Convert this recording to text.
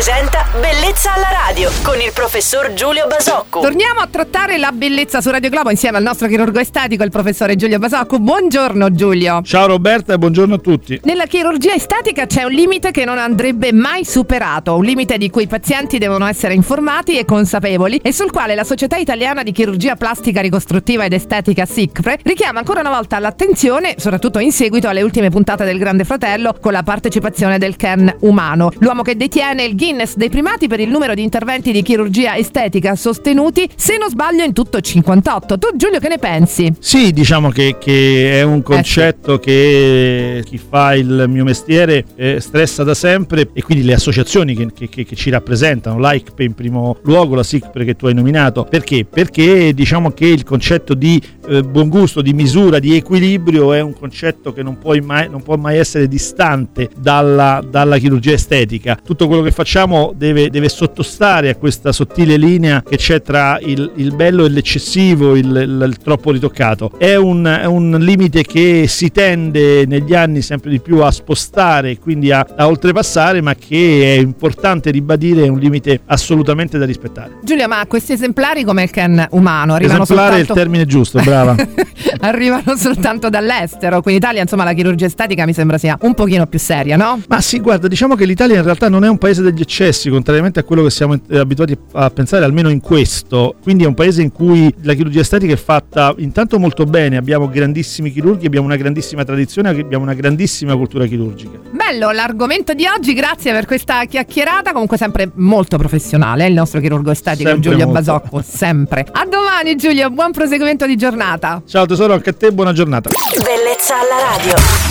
presenta Bellezza alla radio con il professor Giulio Basocco. Torniamo a trattare la bellezza su Radio Globo insieme al nostro chirurgo estetico, il professore Giulio Basocco. Buongiorno Giulio. Ciao Roberta e buongiorno a tutti. Nella chirurgia estetica c'è un limite che non andrebbe mai superato, un limite di cui i pazienti devono essere informati e consapevoli e sul quale la Società Italiana di Chirurgia Plastica Ricostruttiva ed Estetica SICPRE richiama ancora una volta l'attenzione, soprattutto in seguito alle ultime puntate del Grande Fratello con la partecipazione del Ken umano, l'uomo che detiene il Guinness dei primati per il numero di interventi di chirurgia estetica sostenuti, se non sbaglio in tutto 58. Tu Giulio che ne pensi? Sì, diciamo che, che è un concetto eh sì. che chi fa il mio mestiere eh, stressa da sempre e quindi le associazioni che, che, che ci rappresentano, l'AICPE in primo luogo, la SICPRE che tu hai nominato, perché? Perché diciamo che il concetto di eh, buon gusto, di misura, di equilibrio è un concetto che non, mai, non può mai essere distante dalla, dalla chirurgia estetica. Tutto quello che facciamo deve, deve, sottostare a questa sottile linea che c'è tra il, il bello e l'eccessivo, il, il, il troppo ritoccato. È un, è un, limite che si tende negli anni sempre di più a spostare, quindi a, a oltrepassare, ma che è importante ribadire è un limite assolutamente da rispettare. Giulia, ma questi esemplari come il can umano arrivano Esemplare soltanto... è il termine giusto, brava. arrivano soltanto dall'estero, qui in Italia insomma la chirurgia estetica mi sembra sia un pochino più seria, no? Ma sì, guarda, diciamo che l'Italia in realtà non è un paese degli eccessi, contrariamente a quello che siamo abituati a pensare, almeno in questo. Quindi è un paese in cui la chirurgia estetica è fatta intanto molto bene, abbiamo grandissimi chirurghi, abbiamo una grandissima tradizione, abbiamo una grandissima cultura chirurgica. Bello l'argomento di oggi, grazie per questa chiacchierata, comunque sempre molto professionale, il nostro chirurgo estetico sempre Giulio molto. Basocco, sempre. A domani Giulio, buon proseguimento di giornata. Ciao tesoro, anche a te, buona giornata. Bellezza alla radio.